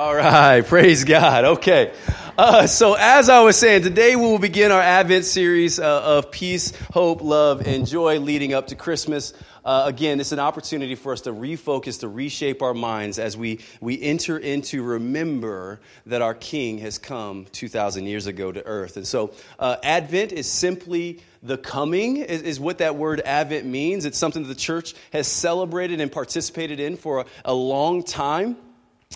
All right, praise God. Okay. Uh, so, as I was saying, today we will begin our Advent series uh, of peace, hope, love, and joy leading up to Christmas. Uh, again, it's an opportunity for us to refocus, to reshape our minds as we, we enter into remember that our King has come 2,000 years ago to earth. And so, uh, Advent is simply the coming, is, is, what that word Advent means. It's something that the church has celebrated and participated in for a, a long time.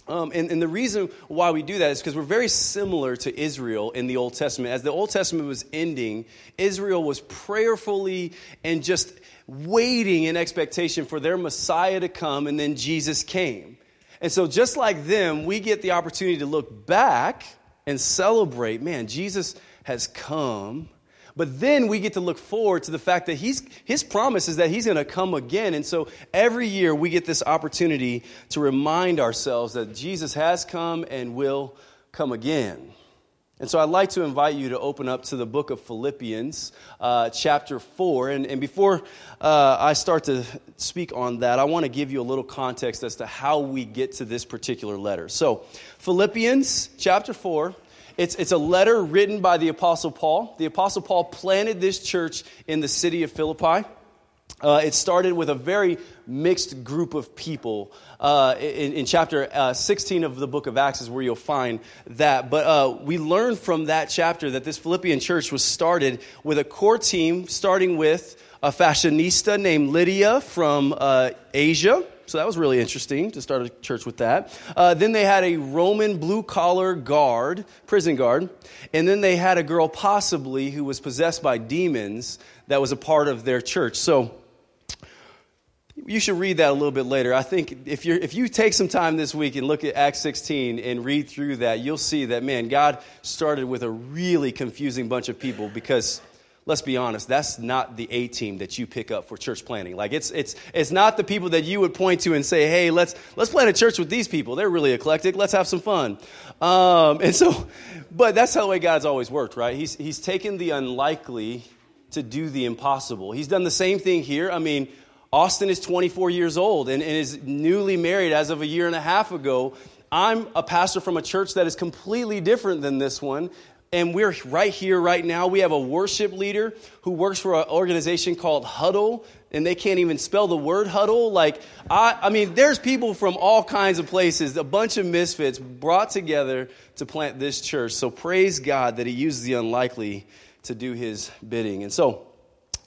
Um, and, and, the reason why we do that is because we're very similar to Israel in the Old Testament. As the Old Testament was ending, Israel was prayerfully and just waiting in expectation for their Messiah to come, and then Jesus came. And so, just like them, we get the opportunity to look back and celebrate man, Jesus has come but then we get to look forward to the fact that he's, his promise is that he's going to come again. And so every year we get this opportunity to remind ourselves that Jesus has come and will come again. And so I'd like to invite you to open up to the book of Philippians, uh, chapter 4. And, and before uh, I start to speak on that, I want to give you a little context as to how we get to this particular letter. So, Philippians, chapter 4. It's, it's a letter written by the Apostle Paul. The Apostle Paul planted this church in the city of Philippi. Uh, it started with a very mixed group of people. Uh, in, in, chapter uh, 16 of the book of Acts is where you'll find that. But uh, we learn from that chapter that this Philippian church was started with a core team, starting with a fashionista named Lydia from uh, Asia. So that was really interesting to start a church with that. Uh, then they had a Roman blue collar guard, prison guard. And then they had a girl, possibly, who was possessed by demons that was a part of their church. So you should read that a little bit later. I think if, you if you take some time this week and look at Acts 16 and read through that, you'll see that, man, God started with a really confusing bunch of people because let's be honest, that's not the A team that you pick up for church planning. Like it's it's it's not the people that you would point to and say, hey, let's let's plant a church with these people. They're really eclectic. Let's have some fun. Um, and so, but that's how the way God's always worked, right? He's he's taken the unlikely to do the impossible. He's done the same thing here. I mean. Austin is 24 years old and, and is newly married as of a year and a half ago. I'm a pastor from a church that is completely different than this one and we're right here right now. We have a worship leader who works for an organization called Hudl, and they can't even spell the word huddle. Like, I, I mean, there's people from all kinds of places, a bunch of misfits brought together to plant this church. So praise God that He uses the unlikely to do His bidding. And so,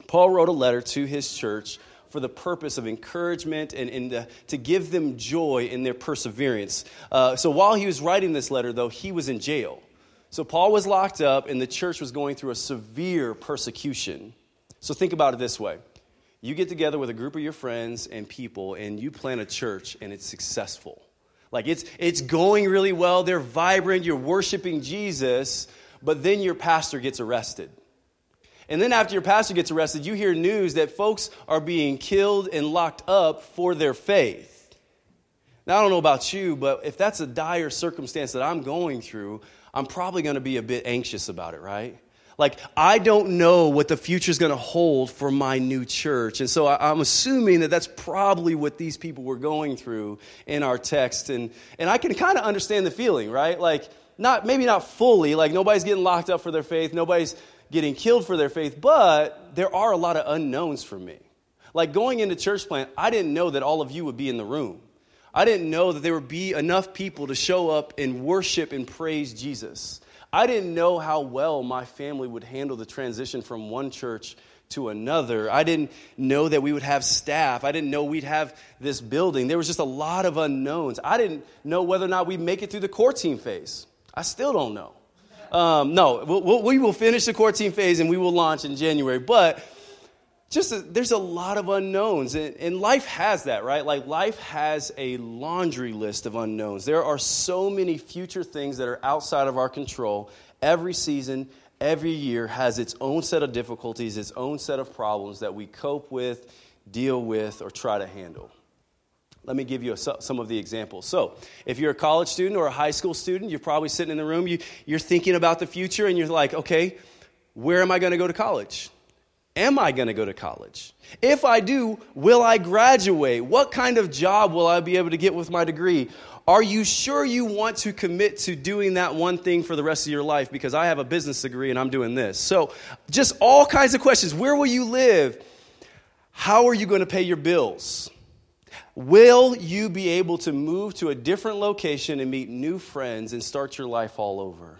Paul wrote a letter to his church for the purpose of encouragement and, and to, to give them joy in their perseverance. Uh, so while he was writing this letter, though, he was in jail. So Paul was locked up, and the church was going through a severe persecution. So think about it this way you get together with a group of your friends and people, and you plant a church, and it's successful. Like it's, it's going really well, they're vibrant, you're worshiping Jesus, but then your pastor gets arrested. And then after your pastor gets arrested, you hear news that folks are being killed and locked up for their faith. Now, I don't know about you, but if that's a dire circumstance that I'm going through, I'm probably going to be a bit anxious about it, right? Like, I don't know what the future is going to hold for my new church. And so I'm assuming that that's probably what these people were going through in our text. And, and I can kind of understand the feeling, right? Like, not, maybe not fully, like nobody's getting locked up for their faith, nobody's getting killed for their faith, but there are a lot of unknowns for me. Like going into church plant, I didn't know that all of you would be in the room. I didn't know that there would be enough people to show up and worship and praise Jesus. I didn't know how well my family would handle the transition from one church to another. I didn't know that we would have staff. I didn't know we'd have this building. There was just a lot of unknowns. I didn't know whether or not we'd make it through the core team phase. I still don't know. Um, no, we'll, we will finish the core team phase and we will launch in January. But just a, there's a lot of unknowns and, and, life has that right like life has a laundry list of unknowns there are so many future things that are outside of our control every season every year has its own set of difficulties its own set of problems that we cope with deal with or try to handle let me give you a, some of the examples. So, if you're a college student or a high school student, you're probably sitting in the room, you, you're thinking about the future, and you're like, okay, where am I going to go to college? Am I going to go to college? If I do, will I graduate? What kind of job will I be able to get with my degree? Are you sure you want to commit to doing that one thing for the rest of your life? Because I have a business degree and I'm doing this. So, just all kinds of questions. Where will you live? How are you going to pay your bills? Will you be able to move to a different location and meet new friends and start your life all over?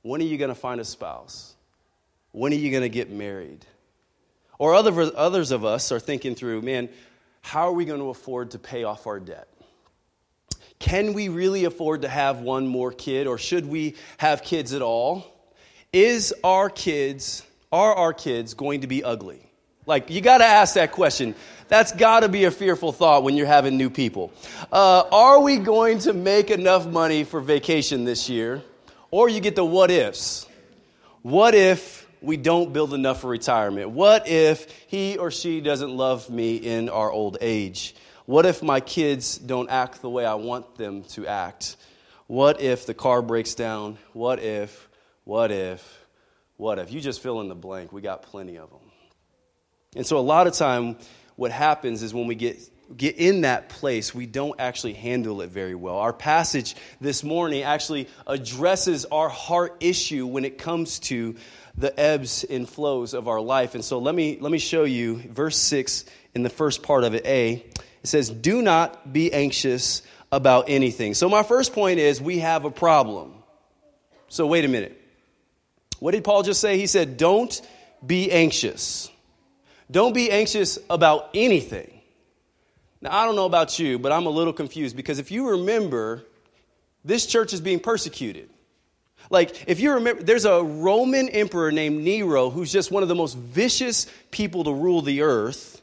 When are you going to find a spouse? When are you going to get married? Or other, others of us are thinking through, man, how are we going to afford to pay off our debt? Can we really afford to have one more kid, or should we have kids at all? Is our kids, are our kids going to be ugly? Like, you got to ask that question. That's got to be a fearful thought when you're having new people. Uh, are we going to make enough money for vacation this year? Or you get the what ifs. What if we don't build enough for retirement? What if he or she doesn't love me in our old age? What if my kids don't act the way I want them to act? What if the car breaks down? What if, what if, what if? You just fill in the blank. We got plenty of them. And so a lot of time what happens is when we get get in that place, we don't actually handle it very well. Our passage this morning actually addresses our heart issue when it comes to the ebbs and flows of our life. And so let me let me show you verse 6 in the first part of it A. It says, "Do not be anxious about anything." So my first point is we have a problem. So wait a minute. What did Paul just say? He said, "Don't be anxious." Don't be anxious about anything. Now, I don't know about you, but I'm a little confused because if you remember, this church is being persecuted. Like, if you remember, there's a Roman emperor named Nero who's just one of the most vicious people to rule the earth.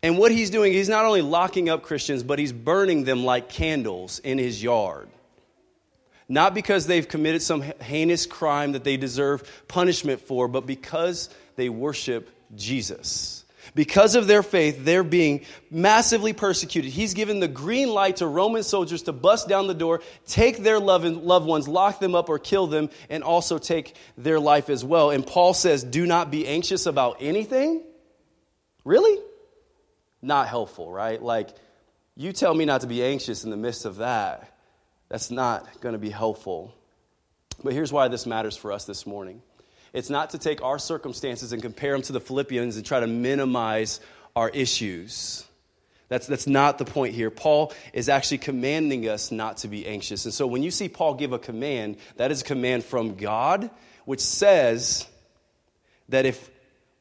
And what he's doing, he's not only locking up Christians, but he's burning them like candles in his yard. Not because they've committed some heinous crime that they deserve punishment for, but because they worship Jesus. Because of their faith, they're being massively persecuted. He's given the green light to Roman soldiers to bust down the door, take their loved ones, lock them up, or kill them, and also take their life as well. And Paul says, Do not be anxious about anything. Really? Not helpful, right? Like, you tell me not to be anxious in the midst of that. That's not going to be helpful. But here's why this matters for us this morning. It's not to take our circumstances and compare them to the Philippians and try to minimize our issues. That's, that's not the point here. Paul is actually commanding us not to be anxious. And so when you see Paul give a command, that is a command from God, which says that if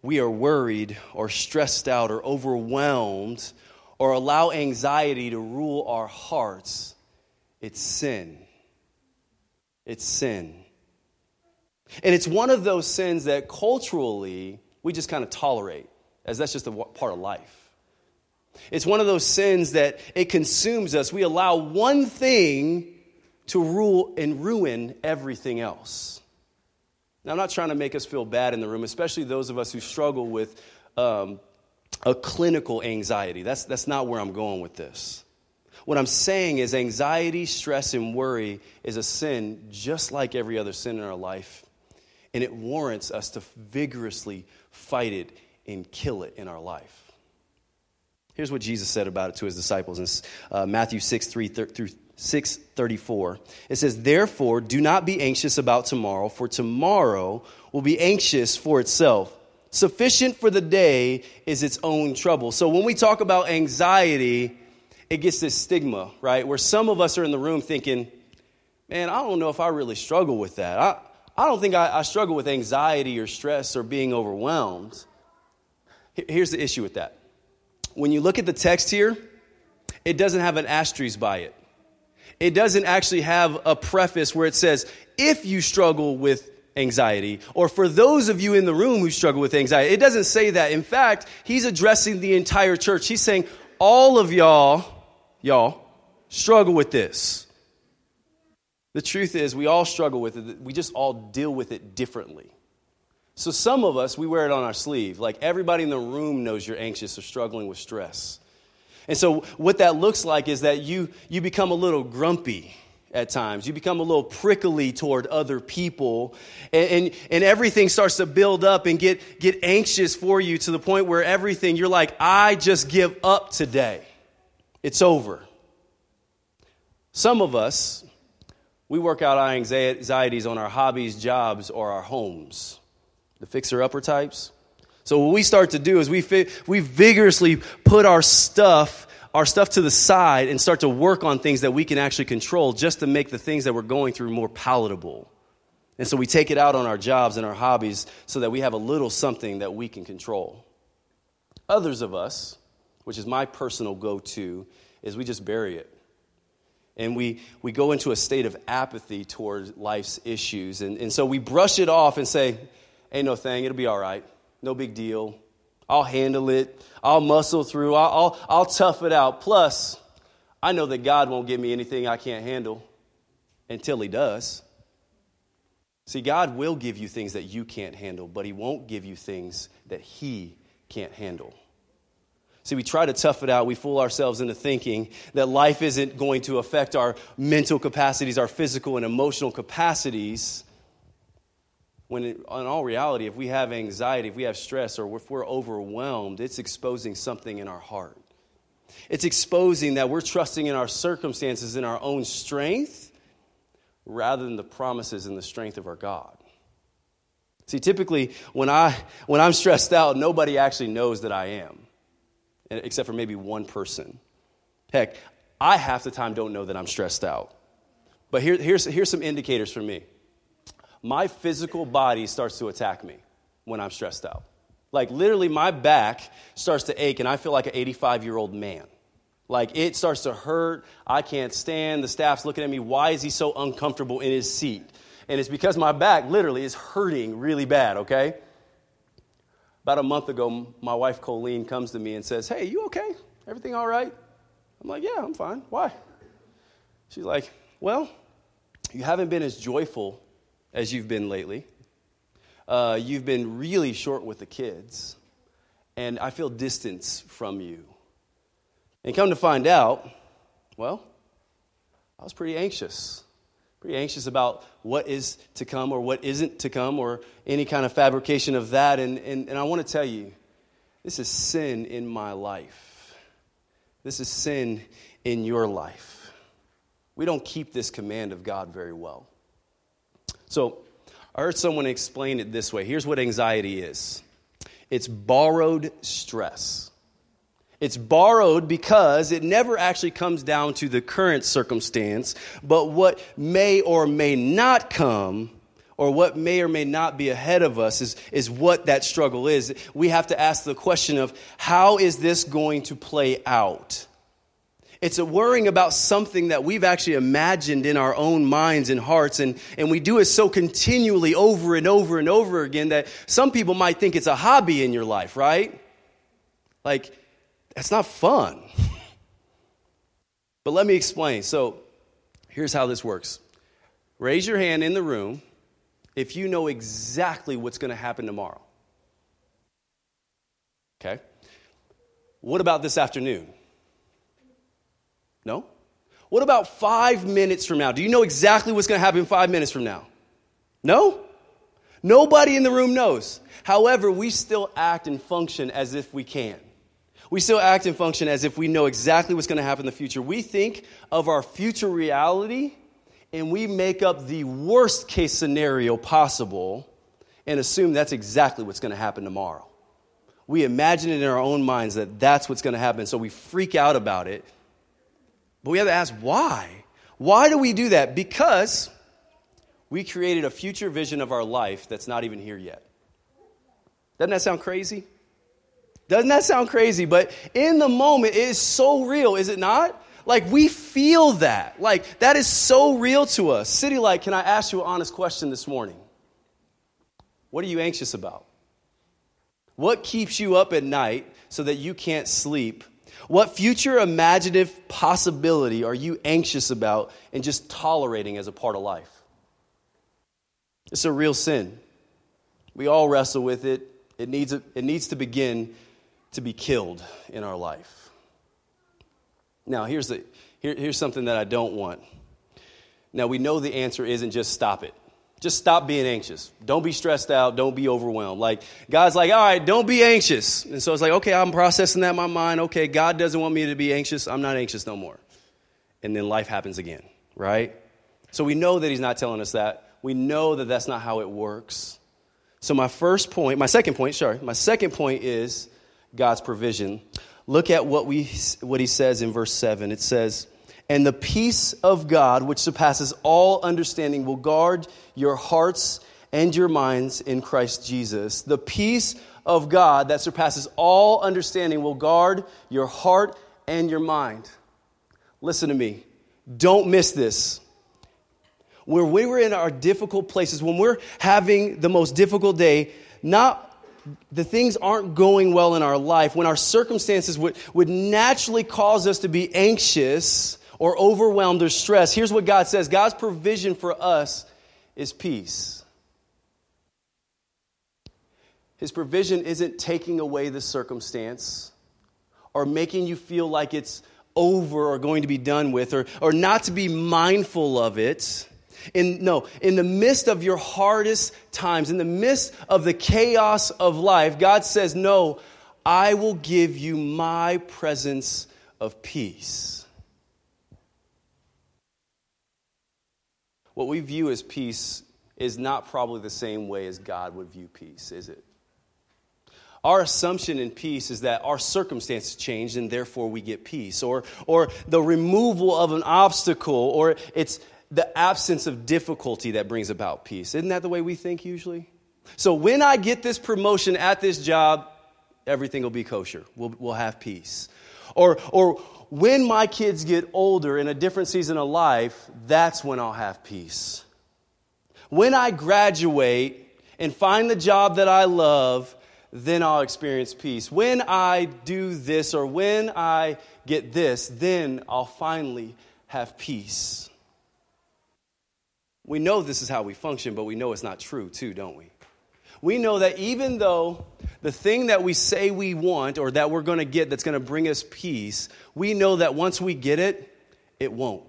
we are worried or stressed out or overwhelmed or allow anxiety to rule our hearts, it's sin. It's sin. And it's one of those sins that culturally we just kind of tolerate, as that's just a part of life. It's one of those sins that it consumes us. We allow one thing to rule and ruin everything else. Now, I'm not trying to make us feel bad in the room, especially those of us who struggle with um, a clinical anxiety. That's, that's not where I'm going with this. What I'm saying is, anxiety, stress, and worry is a sin just like every other sin in our life and it warrants us to vigorously fight it and kill it in our life. Here's what Jesus said about it to his disciples in uh, Matthew 6 3 through 6 34. It says, Therefore, do not be anxious about tomorrow, for tomorrow will be anxious for itself. Sufficient for the day is its own trouble. So when we talk about anxiety, it gets this stigma, right? Where some of us are in the room thinking, man, I don't know if I really struggle with that. I, I don't think I, I struggle with anxiety or stress or being overwhelmed. Here's the issue with that. When you look at the text here, it doesn't have an asterisk by it. It doesn't actually have a preface where it says, if you struggle with anxiety, or for those of you in the room who struggle with anxiety. It doesn't say that. In fact, he's addressing the entire church. He's saying, all of y'all, y'all, struggle with this. The truth is, we all struggle with it. We just all deal with it differently. So, some of us, we wear it on our sleeve. Like everybody in the room knows you're anxious or struggling with stress. And so, what that looks like is that you, you become a little grumpy at times. You become a little prickly toward other people, and, and, and, everything starts to build up and get, get anxious for you to the point where everything, you're like, I just give up today. It's over. Some of us, we work out our anxieties on our hobbies, jobs, or our homes. The fixer upper types. So what we start to do is we, fi- we vigorously put our stuff, our stuff to the side and start to work on things that we can actually control just to make the things that we're going through more palatable. And so we take it out on our jobs and our hobbies so that we have a little something that we can control. Others of us, which is my personal go to, is we just bury it. And we, we go into a state of apathy towards life's issues. And, and so we brush it off and say, ain't no thing, it'll be all right. No big deal. I'll handle it. I'll muscle through. I'll, I'll, I'll tough it out. Plus, I know that God won't give me anything I can't handle until He does. See, God will give you things that you can't handle, but He won't give you things that He can't handle. See, we try to tough it out. We fool ourselves into thinking that life isn't going to affect our mental capacities, our physical and emotional capacities. When in, all reality, if we have anxiety, if we have stress, or if we're overwhelmed, it's exposing something in our heart. It's exposing that we're trusting in our circumstances, in our own strength, rather than the promises and the strength of our God. See, typically, when, I, when I'm stressed out, nobody actually knows that I am, except for maybe one person. Heck, I half the time don't know that I'm stressed out. But here, here's, here's some indicators for me my physical body starts to attack me when I'm stressed out. Like, literally, my back starts to ache, and I feel like an 85 year old man. Like it starts to hurt. I can't stand. The staff's looking at me. Why is he so uncomfortable in his seat? And it's because my back literally is hurting really bad, okay? About a month ago, my wife Colleen comes to me and says, Hey, you okay? Everything all right? I'm like, Yeah, I'm fine. Why? She's like, Well, you haven't been as joyful as you've been lately. Uh, you've been really short with the kids, and I feel distance from you. And come to find out, well, I was pretty anxious. Pretty anxious about what is to come or what isn't to come or any kind of fabrication of that. And, and, and I want to tell you, this is sin in my life. This is sin in your life. We don't keep this command of God very well. So, I heard someone explain it this way. Here's what anxiety is it's borrowed stress. It's borrowed because it never actually comes down to the current circumstance, but what may or may not come or what may or may not be ahead of us is, is what that struggle is. We have to ask the question of how is this going to play out? It's a worrying about something that we've actually imagined in our own minds and hearts, and, and we do it so continually over and over and over again that some people might think it's a hobby in your life, right? Like, that's not fun. but let me explain. So, here's how this works raise your hand in the room if you know exactly what's going to happen tomorrow. Okay? What about this afternoon? No? What about five minutes from now? Do you know exactly what's going to happen five minutes from now? No? Nobody in the room knows. However, we still act and function as if we can. We still act and function as if we know exactly what's going to happen in the future. We think of our future reality and we make up the worst case scenario possible and assume that's exactly what's going to happen tomorrow. We imagine it in our own minds that that's what's going to happen, so we freak out about it. But we have to ask why? Why do we do that? Because we created a future vision of our life that's not even here yet. Doesn't that sound crazy? Doesn't that sound crazy? But in the moment, it is so real, is it not? Like, we feel that. Like, that is so real to us. City Light, can I ask you an honest question this morning? What are you anxious about? What keeps you up at night so that you can't sleep? What future imaginative possibility are you anxious about and just tolerating as a part of life? It's a real sin. We all wrestle with it. It needs, it needs to begin to be killed in our life. Now, here's, the, here, here's something that I don't want. Now, we know the answer isn't just stop it. Just stop being anxious. Don't be stressed out. Don't be overwhelmed. Like, God's like, all right, don't be anxious. And so it's like, okay, I'm processing that in my mind. Okay, God doesn't want me to be anxious. I'm not anxious no more. and then life happens again, right? So we know that he's not telling us that. We know that that's not how it works. So, my first point, my second point, sorry, my second point is God's provision. Look at what, we, what he says in verse 7. It says, And the peace of God, which surpasses all understanding, will guard your hearts and your minds in Christ Jesus. The peace of God that surpasses all understanding will guard your heart and your mind. Listen to me. Don't miss this. When we were in our difficult places, when we're having the most difficult day, not the things aren't going well in our life, when our circumstances would, would naturally cause us to be anxious or overwhelmed or stressed, here's what God says God's provision for us is peace. His provision isn't taking away the circumstance or making you feel like it's over or going to be done with or, or not to be mindful of it. In, no, in the midst of your hardest times, in the midst of the chaos of life, God says, No, I will give you my presence of peace. What we view as peace is not probably the same way as God would view peace, is it? Our assumption in peace is that our circumstances change and therefore we get peace, or, or the removal of an obstacle, or it's the absence of difficulty that brings about peace. Isn't that the way we think usually? So when I get this promotion at this job, everything will be kosher. We'll, we'll have peace. Or, or when my kids get older in a different season of life, that's when I'll have peace. When I graduate and find the job that I love, then I'll experience peace. When I do this or when I get this, then I'll finally have peace. We know this is how we function, but we know it's not true too, don't we? We know that even though the thing that we say we want or that we're going to get that's going to bring us peace, we know that once we get it, it won't.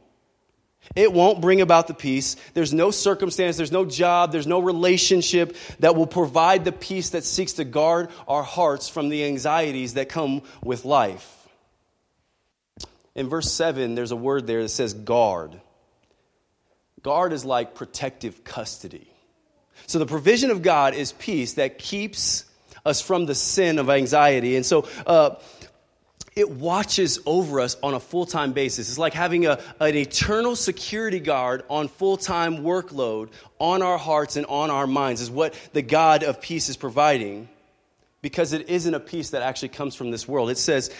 It won't bring about the peace. There's no circumstance, there's no job, there's no relationship that will provide the peace that seeks to guard our hearts from the anxieties that come with life. In verse 7, there's a word there that says guard. Guard is like protective custody. So the provision of God is peace that keeps us from the sin of anxiety. And so, uh, it watches over us on a full time basis. It's like having a, an eternal security guard on full time workload on our hearts and on our minds, is what the God of peace is providing because it isn't a peace that actually comes from this world. It says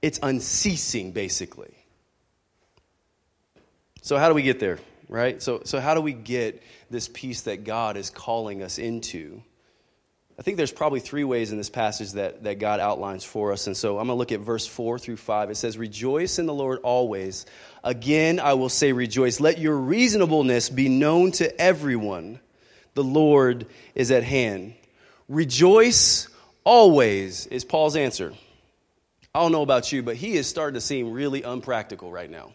it's unceasing, basically. So, how do we get there, right? So, so how do we get this peace that God is calling us into? I think there's probably three ways in this passage that, that God outlines for us. And so I'm going to look at verse 4 through 5. It says, Rejoice in the Lord always. Again, I will say, Rejoice. Let your reasonableness be known to everyone. The Lord is at hand. Rejoice always is Paul's answer. I don't know about you, but he is starting to seem really unpractical right now.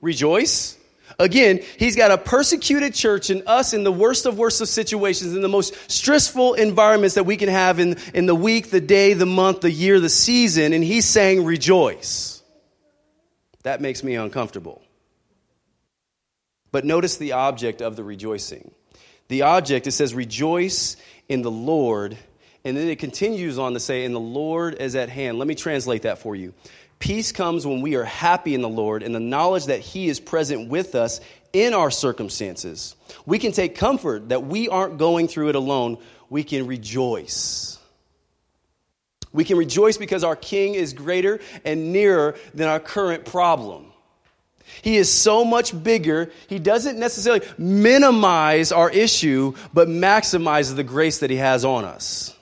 Rejoice? Again, he's got a persecuted church and us in the worst of worst of situations, in the most stressful environments that we can have in, in the week, the day, the month, the year, the season, and he's saying, rejoice. That makes me uncomfortable. But notice the object of the rejoicing. The object, it says, rejoice in the Lord. And then it continues on to say, and the Lord is at hand. Let me translate that for you. Peace comes when we are happy in the Lord and the knowledge that He is present with us in our circumstances. We can take comfort that we aren't going through it alone. We can rejoice. We can rejoice because our King is greater and nearer than our current problem. He is so much bigger, he doesn't necessarily minimize our issue, but maximizes the grace that he has on us.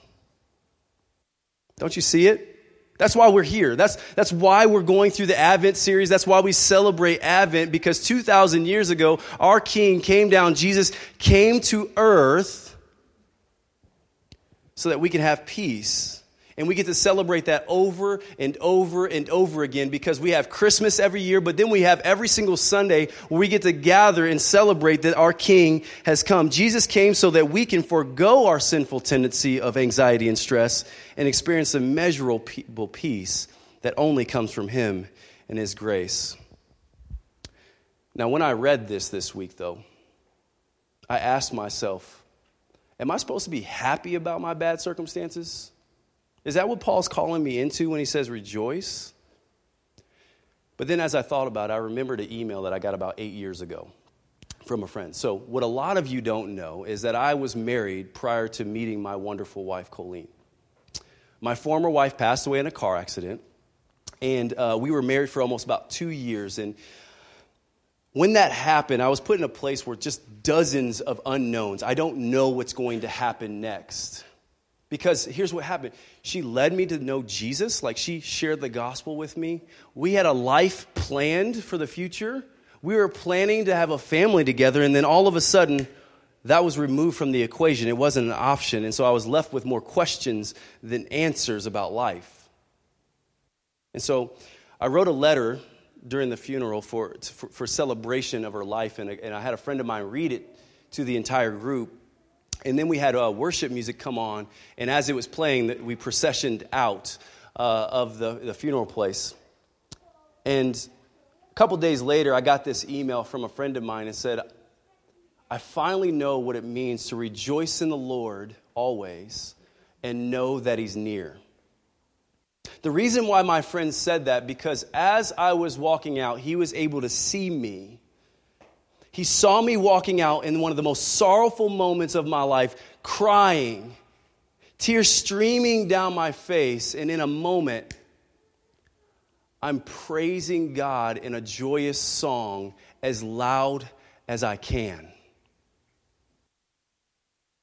Don't you see it? That's why we're here. That's, that's why we're going through the Advent series. That's why we celebrate Advent because 2,000 years ago, our King came down. Jesus came to earth so that we can have peace. And we get to celebrate that over and over and over again because we have Christmas every year, but then we have every single Sunday where we get to gather and celebrate that our King has come. Jesus came so that we can forego our sinful tendency of anxiety and stress and experience a measurable peace that only comes from Him and His grace. Now, when I read this this week, though, I asked myself, Am I supposed to be happy about my bad circumstances? Is that what Paul's calling me into when he says rejoice? But then as I thought about it, I remembered an email that I got about eight years ago from a friend. So, what a lot of you don't know is that I was married prior to meeting my wonderful wife, Colleen. My former wife passed away in a car accident, and uh, we were married for almost about two years. And when that happened, I was put in a place where just dozens of unknowns. I don't know what's going to happen next. Because here's what happened she led me to know Jesus, like she shared the gospel with me. We had a life planned for the future. We were planning to have a family together, and then all of a sudden, that was removed from the equation. It wasn't an option. And so I was left with more questions than answers about life. And so I wrote a letter during the funeral for, for, for celebration of her life, and, and I had a friend of mine read it to the entire group. And then we had uh, worship music come on, and as it was playing, we processioned out uh, of the, the funeral place. And a couple days later, I got this email from a friend of mine and said, I finally know what it means to rejoice in the Lord always and know that He's near. The reason why my friend said that, because as I was walking out, he was able to see me he saw me walking out in one of the most sorrowful moments of my life, crying, tears streaming down my face, and in a moment, I'm praising God in a joyous song as loud as I can.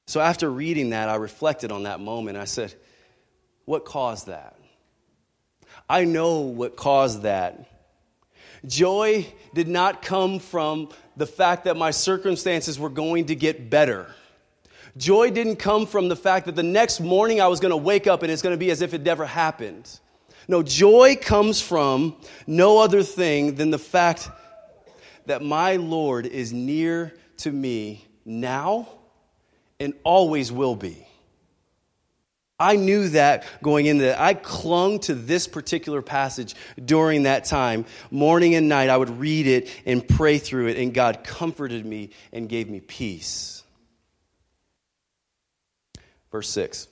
So after reading that, I reflected on that moment. I said, What caused that? I know what caused that. Joy did not come from the fact that my circumstances were going to get better. Joy didn't come from the fact that the next morning I was going to wake up and it's going to be as if it never happened. No, joy comes from no other thing than the fact that my Lord is near to me now and always will be. I knew that going into that. I clung to this particular passage during that time. Morning and night, I would read it and pray through it, and God comforted me and gave me peace. Verse 6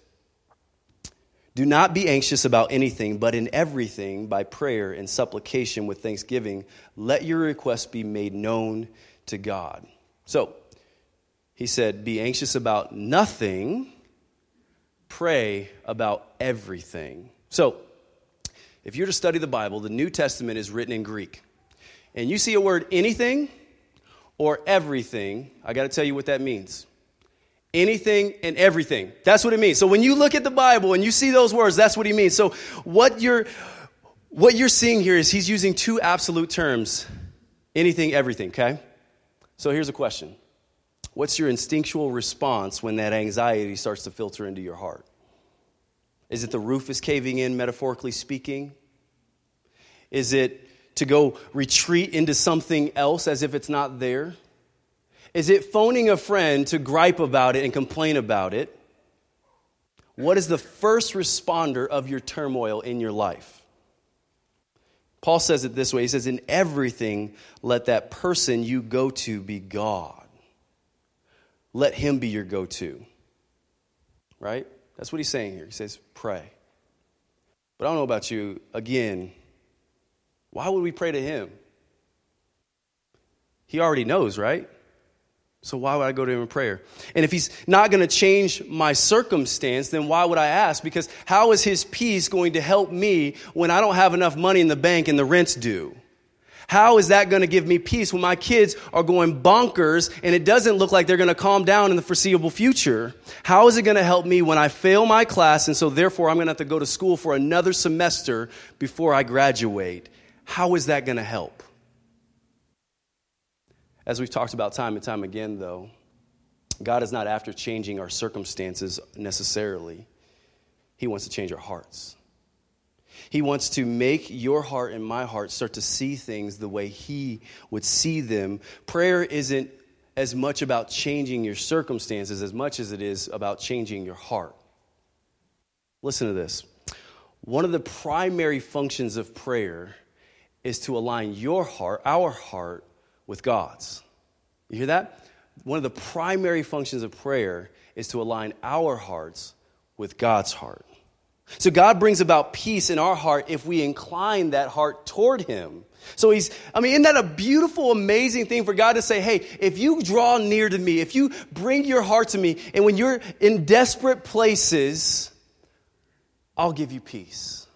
Do not be anxious about anything, but in everything, by prayer and supplication with thanksgiving, let your requests be made known to God. So, he said, Be anxious about nothing pray about everything. So, if you're to study the Bible, the New Testament is written in Greek. And you see a word anything or everything, I got to tell you what that means. Anything and everything. That's what it means. So when you look at the Bible and you see those words, that's what he means. So what you're what you're seeing here is he's using two absolute terms. Anything, everything, okay? So here's a question. What's your instinctual response when that anxiety starts to filter into your heart? Is it the roof is caving in, metaphorically speaking? Is it to go retreat into something else as if it's not there? Is it phoning a friend to gripe about it and complain about it? What is the first responder of your turmoil in your life? Paul says it this way He says, In everything, let that person you go to be God. Let him be your go to. Right? That's what he's saying here. He says, pray. But I don't know about you. Again, why would we pray to him? He already knows, right? So why would I go to him in prayer? And if he's not going to change my circumstance, then why would I ask? Because how is his peace going to help me when I don't have enough money in the bank and the rent's due? How is that going to give me peace when my kids are going bonkers and it doesn't look like they're going to calm down in the foreseeable future? How is it going to help me when I fail my class and so therefore I'm going to have to go to school for another semester before I graduate? How is that going to help? As we've talked about time and time again, though, God is not after changing our circumstances necessarily. He wants to change our hearts. He wants to make your heart and my heart start to see things the way He would see them. Prayer isn't as much about changing your circumstances as much as it is about changing your heart. Listen to this. One of the primary functions of prayer is to align your heart, our heart, with God's. You hear that? One of the primary functions of prayer is to align our hearts with God's heart. So God brings about peace in our heart if we incline that heart toward Him. So He's, I mean, isn't that a beautiful, amazing thing for God to say, hey, if you draw near to me, if you bring your heart to me, and when you're in desperate places, I'll give you peace.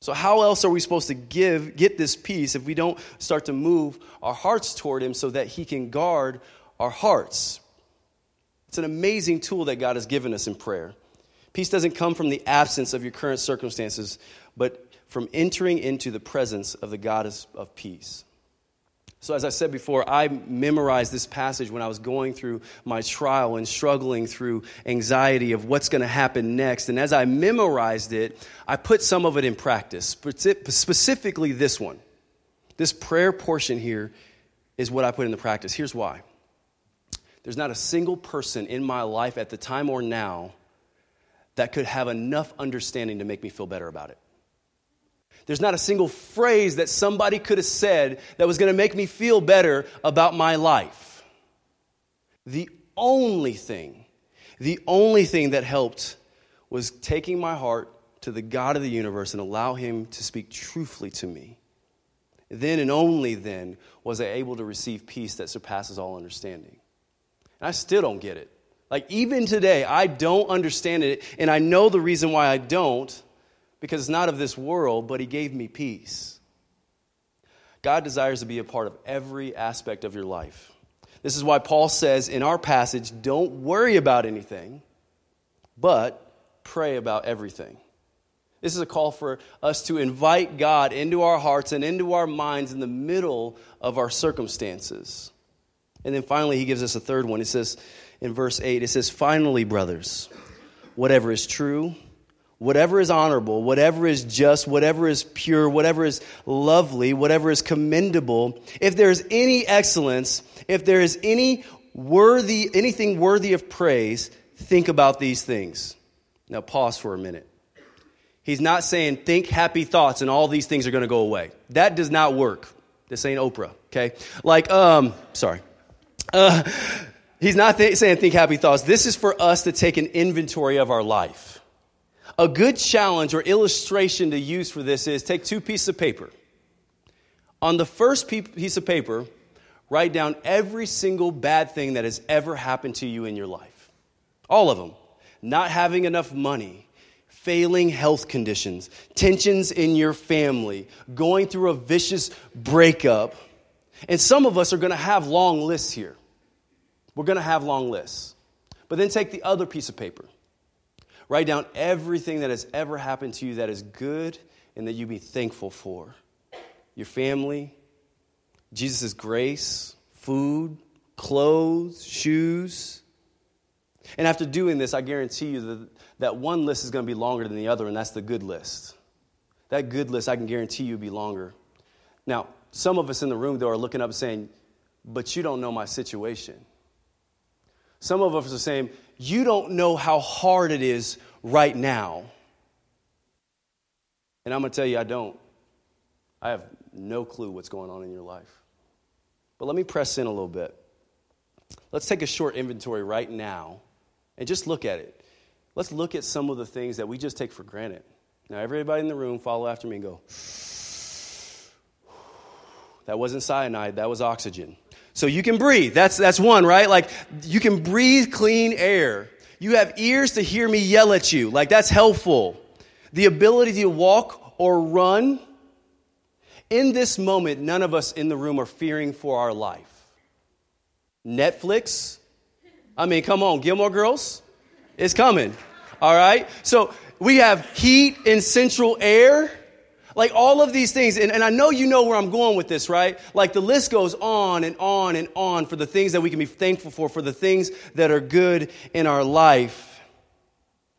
So, how else are we supposed to give, get this peace if we don't start to move our hearts toward Him so that He can guard our hearts? It's an amazing tool that God has given us in prayer. Peace doesn't come from the absence of your current circumstances, but from entering into the presence of the goddess of peace. So, as I said before, I memorized this passage when I was going through my trial and struggling through anxiety of what's going to happen next. And as I memorized it, I put some of it in practice, specifically this one. This prayer portion here is what I put into practice. Here's why there's not a single person in my life at the time or now that could have enough understanding to make me feel better about it. There's not a single phrase that somebody could have said that was going to make me feel better about my life. The only thing, the only thing that helped was taking my heart to the God of the universe and allow Him to speak truthfully to me. Then and only then was I able to receive peace that surpasses all understanding. And I still don't get it. Like, even today, I don't understand it, and I know the reason why I don't because it's not of this world, but He gave me peace. God desires to be a part of every aspect of your life. This is why Paul says in our passage don't worry about anything, but pray about everything. This is a call for us to invite God into our hearts and into our minds in the middle of our circumstances. And then finally, he gives us a third one. He says in verse 8, it says, Finally, brothers, whatever is true, whatever is honorable, whatever is just, whatever is pure, whatever is lovely, whatever is commendable, if there is any excellence, if there is any worthy, anything worthy of praise, think about these things. Now pause for a minute. He's not saying think happy thoughts and all these things are going to go away. That does not work. This ain't Oprah, okay? Like, um, sorry. Uh, he's not th- saying think happy thoughts. This is for us to take an inventory of our life. A good challenge or illustration to use for this is take two pieces of paper. On the first piece of paper, write down every single bad thing that has ever happened to you in your life. All of them. Not having enough money, failing health conditions, tensions in your family, going through a vicious breakup. And some of us are going to have long lists here. We're going to have long lists. But then take the other piece of paper Write down everything that has ever happened to you that is good and that you be thankful for. Your family, Jesus' grace, food, clothes, shoes. And after doing this, I guarantee you that, that one list is going to be longer than the other, and that's the good list. That good list, I can guarantee you, will be longer. Now, some of us in the room, though, are looking up saying, But you don't know my situation. Some of us are saying, You don't know how hard it is right now. And I'm going to tell you, I don't. I have no clue what's going on in your life. But let me press in a little bit. Let's take a short inventory right now and just look at it. Let's look at some of the things that we just take for granted. Now, everybody in the room, follow after me and go, that wasn't cyanide, that was oxygen. So you can breathe. That's, that's one, right? Like you can breathe clean air. You have ears to hear me yell at you. Like that's helpful. The ability to walk or run. In this moment, none of us in the room are fearing for our life. Netflix. I mean, come on, Gilmore Girls. It's coming. All right? So we have heat and central air. Like all of these things, and, and I know you know where I'm going with this, right? Like the list goes on and on and on for the things that we can be thankful for, for the things that are good in our life.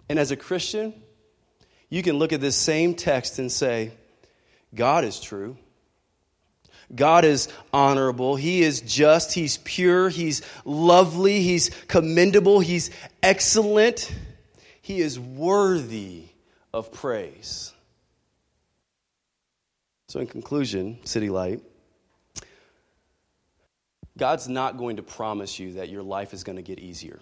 And as a Christian, you can look at this same text and say, God is true. God is honorable. He is just. He's pure. He's lovely. He's commendable. He's excellent. He is worthy of praise. So, in conclusion, City Light, God's not going to promise you that your life is going to get easier.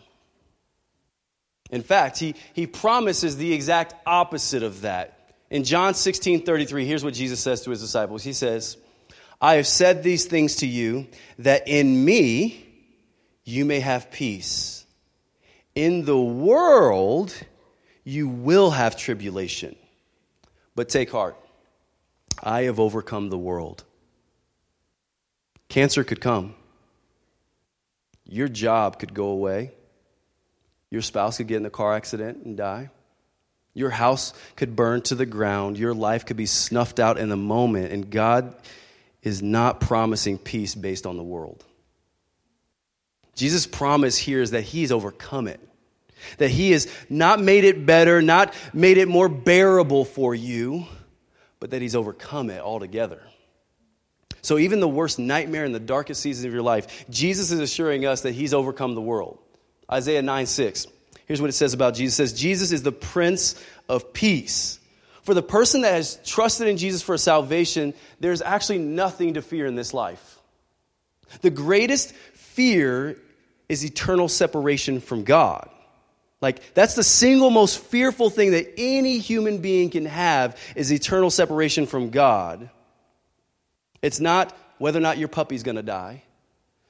In fact, he, he promises the exact opposite of that. In John 16 33, here's what Jesus says to his disciples He says, I have said these things to you that in me you may have peace. In the world you will have tribulation. But take heart, I have overcome the world. Cancer could come. Your job could go away. Your spouse could get in a car accident and die. Your house could burn to the ground. Your life could be snuffed out in a moment. And God is not promising peace based on the world. Jesus' promise here is that He's overcome it, that He has not made it better, not made it more bearable for you, but that He's overcome it altogether. So, even the worst nightmare in the darkest season of your life, Jesus is assuring us that He's overcome the world. Isaiah 9 6. Here's what it says about Jesus. It says, Jesus is the Prince of Peace. For the person that has trusted in Jesus for salvation, there's actually nothing to fear in this life. The greatest fear is eternal separation from God. Like, that's the single most fearful thing that any human being can have is eternal separation from God. It's not whether or not your puppy's gonna die.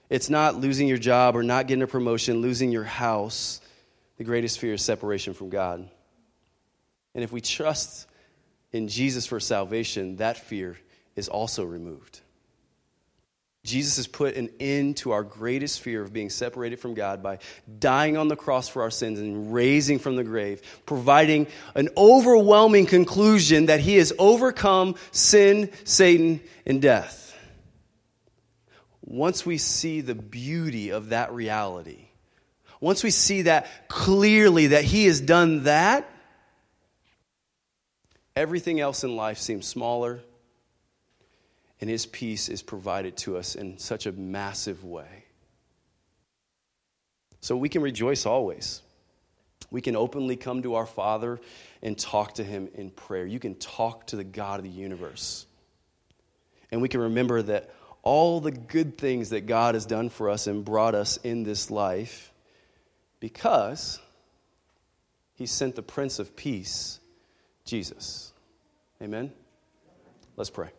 It's not losing your job or not getting a promotion, losing your house. The greatest fear is separation from God. And if we trust in Jesus for salvation, that fear is also removed. Jesus has put an end to our greatest fear of being separated from God by dying on the cross for our sins and raising from the grave, providing an overwhelming conclusion that he has overcome sin, Satan, and death. Once we see the beauty of that reality, once we see that clearly that he has done that, everything else in life seems smaller and His peace is provided to us in such a massive way. So we can rejoice always. We can openly come to our Father and talk to Him in prayer. You can talk to the God of the universe. And we can remember that all the good things that God has done for us and brought us in this life because He sent the Prince of Peace, Jesus. Amen? Let's pray.